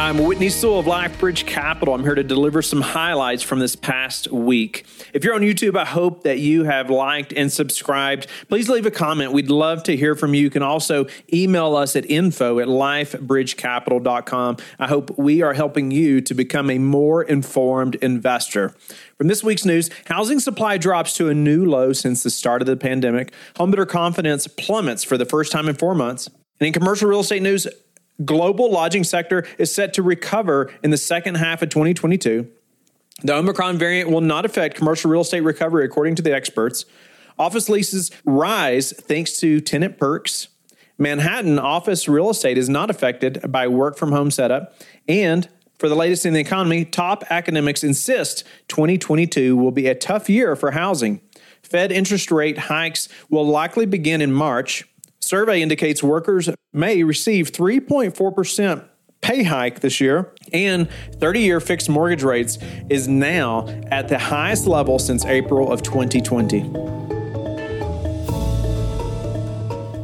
I'm Whitney Sewell of LifeBridge Capital. I'm here to deliver some highlights from this past week. If you're on YouTube, I hope that you have liked and subscribed. Please leave a comment. We'd love to hear from you. You can also email us at info at lifebridgecapital.com. I hope we are helping you to become a more informed investor. From this week's news, housing supply drops to a new low since the start of the pandemic. Homebuilder confidence plummets for the first time in four months. And in commercial real estate news, global lodging sector is set to recover in the second half of 2022. The Omicron variant will not affect commercial real estate recovery, according to the experts. Office leases rise thanks to tenant perks. Manhattan office real estate is not affected by work from home setup. And for the latest in the economy, top academics insist 2022 will be a tough year for housing. Fed interest rate hikes will likely begin in March. Survey indicates workers may receive 3.4% pay hike this year, and 30 year fixed mortgage rates is now at the highest level since April of 2020.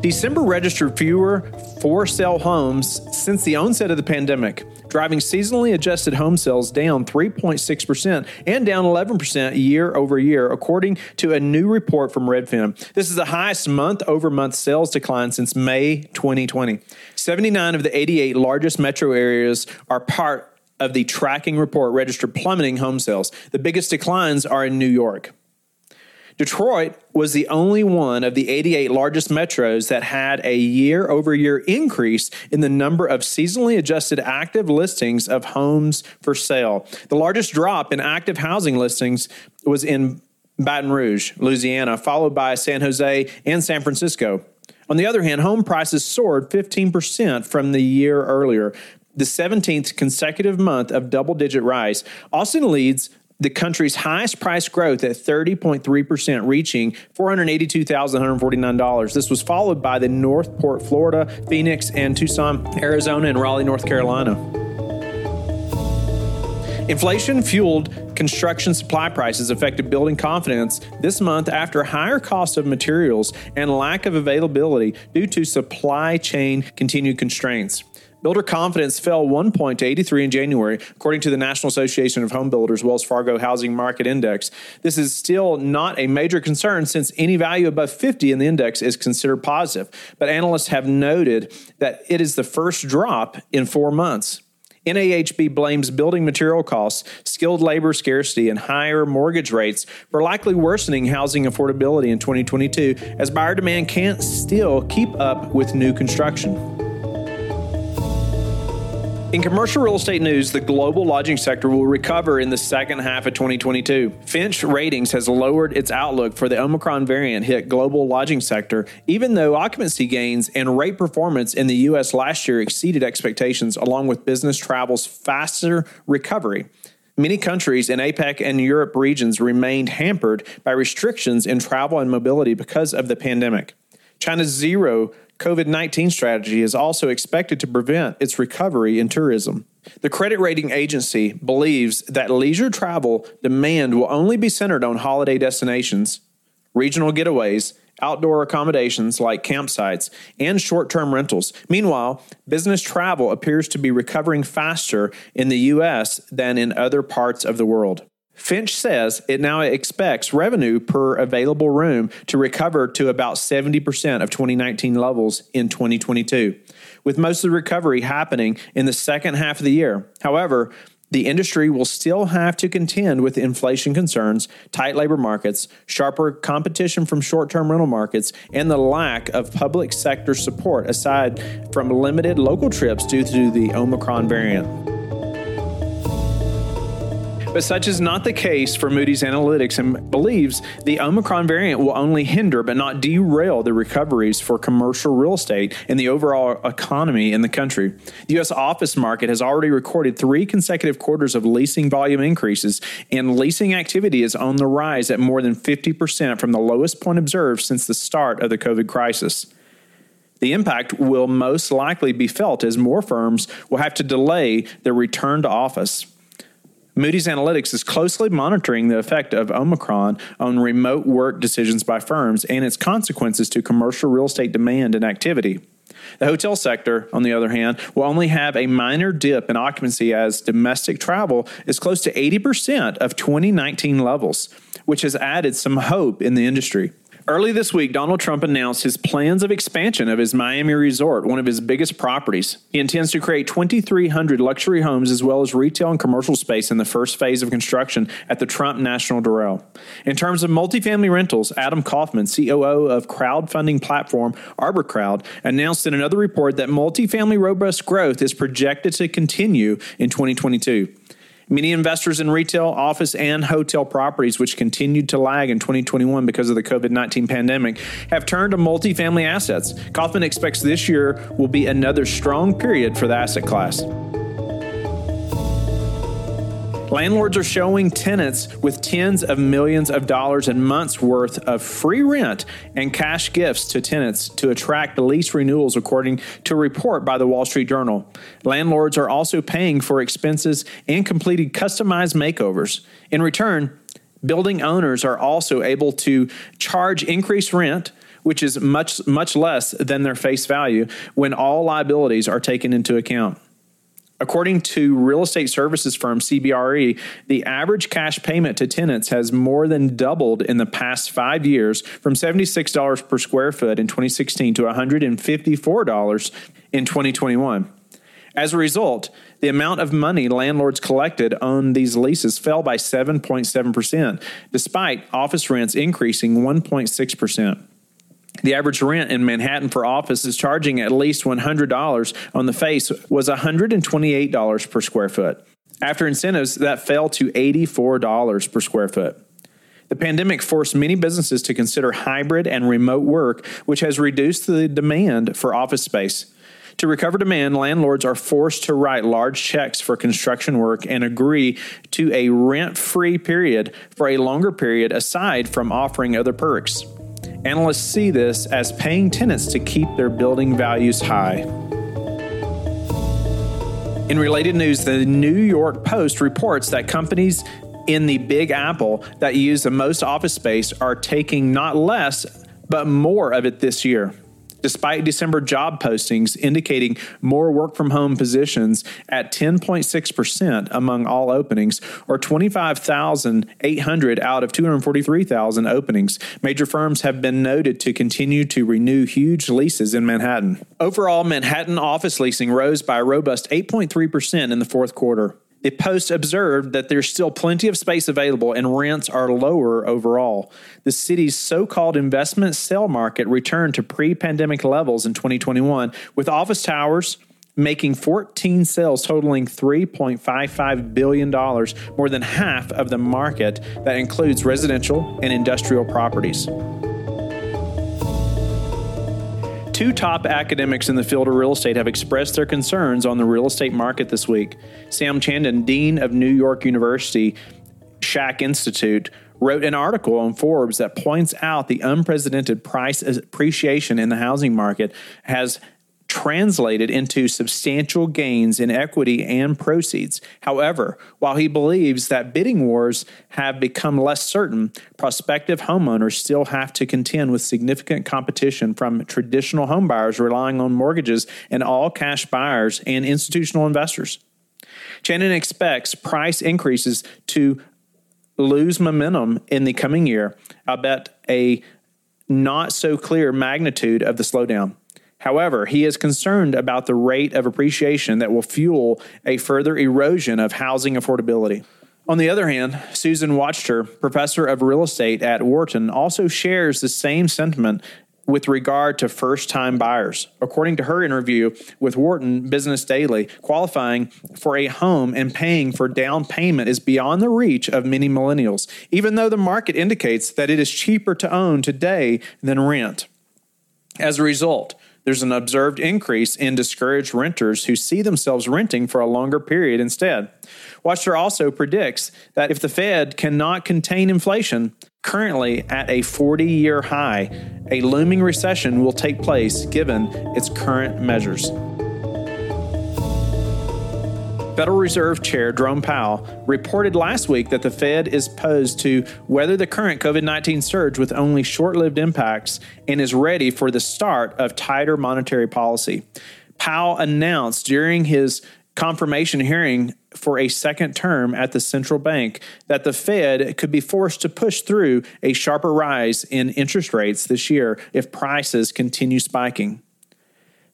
December registered fewer for sale homes since the onset of the pandemic driving seasonally adjusted home sales down 3.6% and down 11% year over year, according to a new report from Redfin. This is the highest month over month sales decline since May 2020. 79 of the 88 largest metro areas are part of the tracking report registered plummeting home sales. The biggest declines are in New York. Detroit was the only one of the 88 largest metros that had a year over year increase in the number of seasonally adjusted active listings of homes for sale. The largest drop in active housing listings was in Baton Rouge, Louisiana, followed by San Jose and San Francisco. On the other hand, home prices soared 15% from the year earlier, the 17th consecutive month of double digit rise. Austin leads the country's highest price growth at 30.3%, reaching $482,149. This was followed by the Northport, Florida, Phoenix, and Tucson, Arizona, and Raleigh, North Carolina. Inflation fueled construction supply prices affected building confidence this month after higher costs of materials and lack of availability due to supply chain continued constraints. Builder confidence fell one point to 83 in January, according to the National Association of Home Builders Wells Fargo Housing Market Index. This is still not a major concern since any value above 50 in the index is considered positive. But analysts have noted that it is the first drop in four months. NAHB blames building material costs, skilled labor scarcity, and higher mortgage rates for likely worsening housing affordability in 2022 as buyer demand can't still keep up with new construction. In commercial real estate news, the global lodging sector will recover in the second half of 2022. Fitch Ratings has lowered its outlook for the Omicron variant hit global lodging sector, even though occupancy gains and rate performance in the U.S. last year exceeded expectations, along with business travel's faster recovery. Many countries in APEC and Europe regions remained hampered by restrictions in travel and mobility because of the pandemic. China's zero COVID 19 strategy is also expected to prevent its recovery in tourism. The credit rating agency believes that leisure travel demand will only be centered on holiday destinations, regional getaways, outdoor accommodations like campsites, and short term rentals. Meanwhile, business travel appears to be recovering faster in the U.S. than in other parts of the world. Fitch says it now expects revenue per available room to recover to about 70% of 2019 levels in 2022, with most of the recovery happening in the second half of the year. However, the industry will still have to contend with inflation concerns, tight labor markets, sharper competition from short term rental markets, and the lack of public sector support aside from limited local trips due to the Omicron variant. But such is not the case for Moody's Analytics and believes the Omicron variant will only hinder but not derail the recoveries for commercial real estate and the overall economy in the country. The U.S. office market has already recorded three consecutive quarters of leasing volume increases, and leasing activity is on the rise at more than 50% from the lowest point observed since the start of the COVID crisis. The impact will most likely be felt as more firms will have to delay their return to office. Moody's Analytics is closely monitoring the effect of Omicron on remote work decisions by firms and its consequences to commercial real estate demand and activity. The hotel sector, on the other hand, will only have a minor dip in occupancy as domestic travel is close to 80% of 2019 levels, which has added some hope in the industry. Early this week, Donald Trump announced his plans of expansion of his Miami resort, one of his biggest properties. He intends to create 2,300 luxury homes as well as retail and commercial space in the first phase of construction at the Trump National Doral. In terms of multifamily rentals, Adam Kaufman, COO of crowdfunding platform ArborCrowd, announced in another report that multifamily robust growth is projected to continue in 2022. Many investors in retail, office, and hotel properties, which continued to lag in 2021 because of the COVID 19 pandemic, have turned to multifamily assets. Kaufman expects this year will be another strong period for the asset class. Landlords are showing tenants with tens of millions of dollars and months worth of free rent and cash gifts to tenants to attract lease renewals, according to a report by the Wall Street Journal. Landlords are also paying for expenses and completing customized makeovers. In return, building owners are also able to charge increased rent which is much much less than their face value when all liabilities are taken into account. According to real estate services firm CBRE, the average cash payment to tenants has more than doubled in the past five years from $76 per square foot in 2016 to $154 in 2021. As a result, the amount of money landlords collected on these leases fell by 7.7%, despite office rents increasing 1.6%. The average rent in Manhattan for offices charging at least $100 on the face was $128 per square foot. After incentives, that fell to $84 per square foot. The pandemic forced many businesses to consider hybrid and remote work, which has reduced the demand for office space. To recover demand, landlords are forced to write large checks for construction work and agree to a rent free period for a longer period aside from offering other perks. Analysts see this as paying tenants to keep their building values high. In related news, the New York Post reports that companies in the Big Apple that use the most office space are taking not less, but more of it this year despite December job postings indicating more work from home positions at 10.6% among all openings, or 25,800 out of 243,000 openings. Major firms have been noted to continue to renew huge leases in Manhattan. Overall, Manhattan office leasing rose by a robust 8.3% in the fourth quarter. The Post observed that there's still plenty of space available and rents are lower overall. The city's so called investment sale market returned to pre pandemic levels in 2021, with office towers making 14 sales totaling $3.55 billion, more than half of the market that includes residential and industrial properties. Two top academics in the field of real estate have expressed their concerns on the real estate market this week. Sam Chandan, Dean of New York University Schack Institute, wrote an article on Forbes that points out the unprecedented price appreciation in the housing market has translated into substantial gains in equity and proceeds. However, while he believes that bidding wars have become less certain, prospective homeowners still have to contend with significant competition from traditional homebuyers relying on mortgages and all cash buyers and institutional investors. Chandan expects price increases to lose momentum in the coming year. I bet a not so clear magnitude of the slowdown. However, he is concerned about the rate of appreciation that will fuel a further erosion of housing affordability. On the other hand, Susan Wachter, professor of real estate at Wharton, also shares the same sentiment with regard to first time buyers. According to her interview with Wharton Business Daily, qualifying for a home and paying for down payment is beyond the reach of many millennials, even though the market indicates that it is cheaper to own today than rent. As a result, there's an observed increase in discouraged renters who see themselves renting for a longer period instead. Wachter also predicts that if the Fed cannot contain inflation, currently at a 40 year high, a looming recession will take place given its current measures. Federal Reserve Chair Jerome Powell reported last week that the Fed is posed to weather the current COVID 19 surge with only short lived impacts and is ready for the start of tighter monetary policy. Powell announced during his confirmation hearing for a second term at the central bank that the Fed could be forced to push through a sharper rise in interest rates this year if prices continue spiking.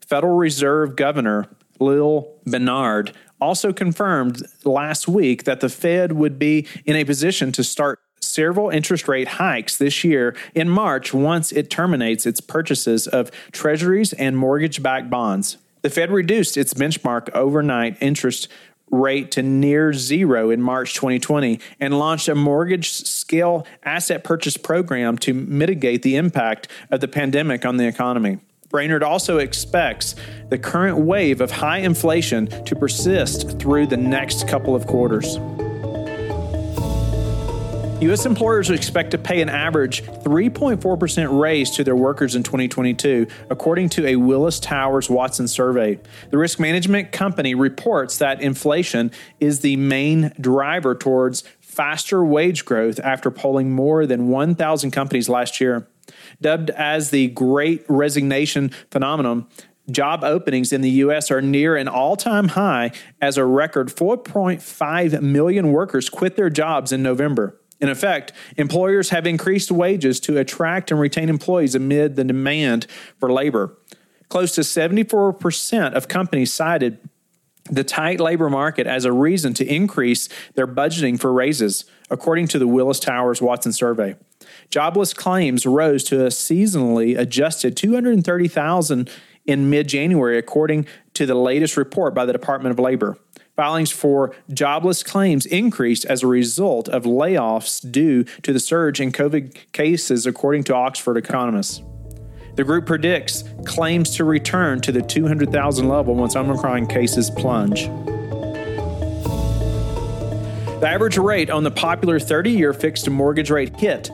Federal Reserve Governor Lael Brainard also confirmed last week that the Fed would be in a position to start several interest rate hikes this year in March once it terminates its purchases of treasuries and mortgage backed bonds. The Fed reduced its benchmark overnight interest rate to near zero in March 2020 and launched a mortgage scale asset purchase program to mitigate the impact of the pandemic on the economy. Brainard also expects the current wave of high inflation to persist through the next couple of quarters. U.S. employers expect to pay an average 3.4% raise to their workers in 2022, according to a Willis Towers Watson survey. The risk management company reports that inflation is the main driver towards faster wage growth after polling more than 1,000 companies last year. Dubbed as the Great Resignation phenomenon, job openings in the U.S. are near an all time high as a record 4.5 million workers quit their jobs in November. In effect, employers have increased wages to attract and retain employees amid the demand for labor. Close to 74% of companies cited the tight labor market as a reason to increase their budgeting for raises, according to the Willis Towers Watson survey. Jobless claims rose to a seasonally adjusted 230,000 in mid January, according to the latest report by the Department of Labor. Filings for jobless claims increased as a result of layoffs due to the surge in COVID cases, according to Oxford economists. The group predicts claims to return to the 200,000 level once Omicron cases plunge. The average rate on the popular 30 year fixed mortgage rate hit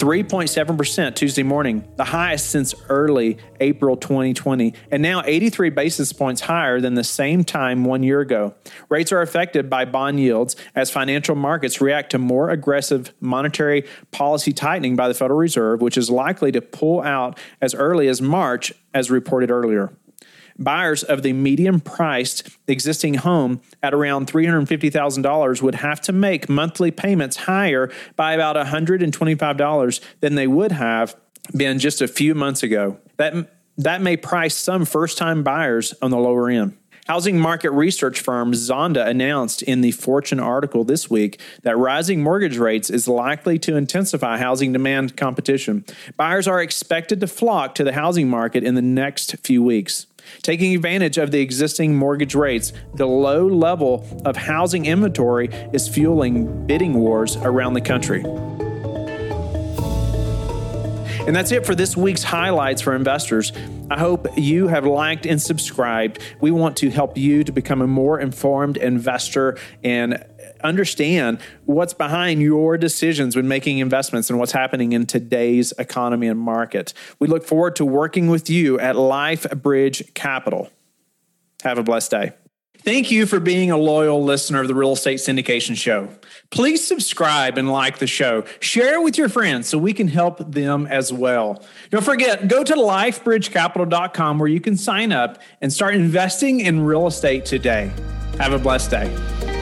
3.7% Tuesday morning, the highest since early April 2020, and now 83 basis points higher than the same time one year ago. Rates are affected by bond yields as financial markets react to more aggressive monetary policy tightening by the Federal Reserve, which is likely to pull out as early as March, as reported earlier buyers of the medium priced existing home at around $350,000 would have to make monthly payments higher by about $125 than they would have been just a few months ago. That, that may price some first time buyers on the lower end. Housing market research firm Zonda announced in the Fortune article this week that rising mortgage rates is likely to intensify housing demand competition. Buyers are expected to flock to the housing market in the next few weeks. Taking advantage of the existing mortgage rates, the low level of housing inventory is fueling bidding wars around the country. And that's it for this week's highlights for investors. I hope you have liked and subscribed. We want to help you to become a more informed investor and understand what's behind your decisions when making investments and what's happening in today's economy and market. We look forward to working with you at LifeBridge Capital. Have a blessed day. Thank you for being a loyal listener of the Real Estate Syndication Show. Please subscribe and like the show. Share it with your friends so we can help them as well. Don't forget, go to lifebridgecapital.com where you can sign up and start investing in real estate today. Have a blessed day.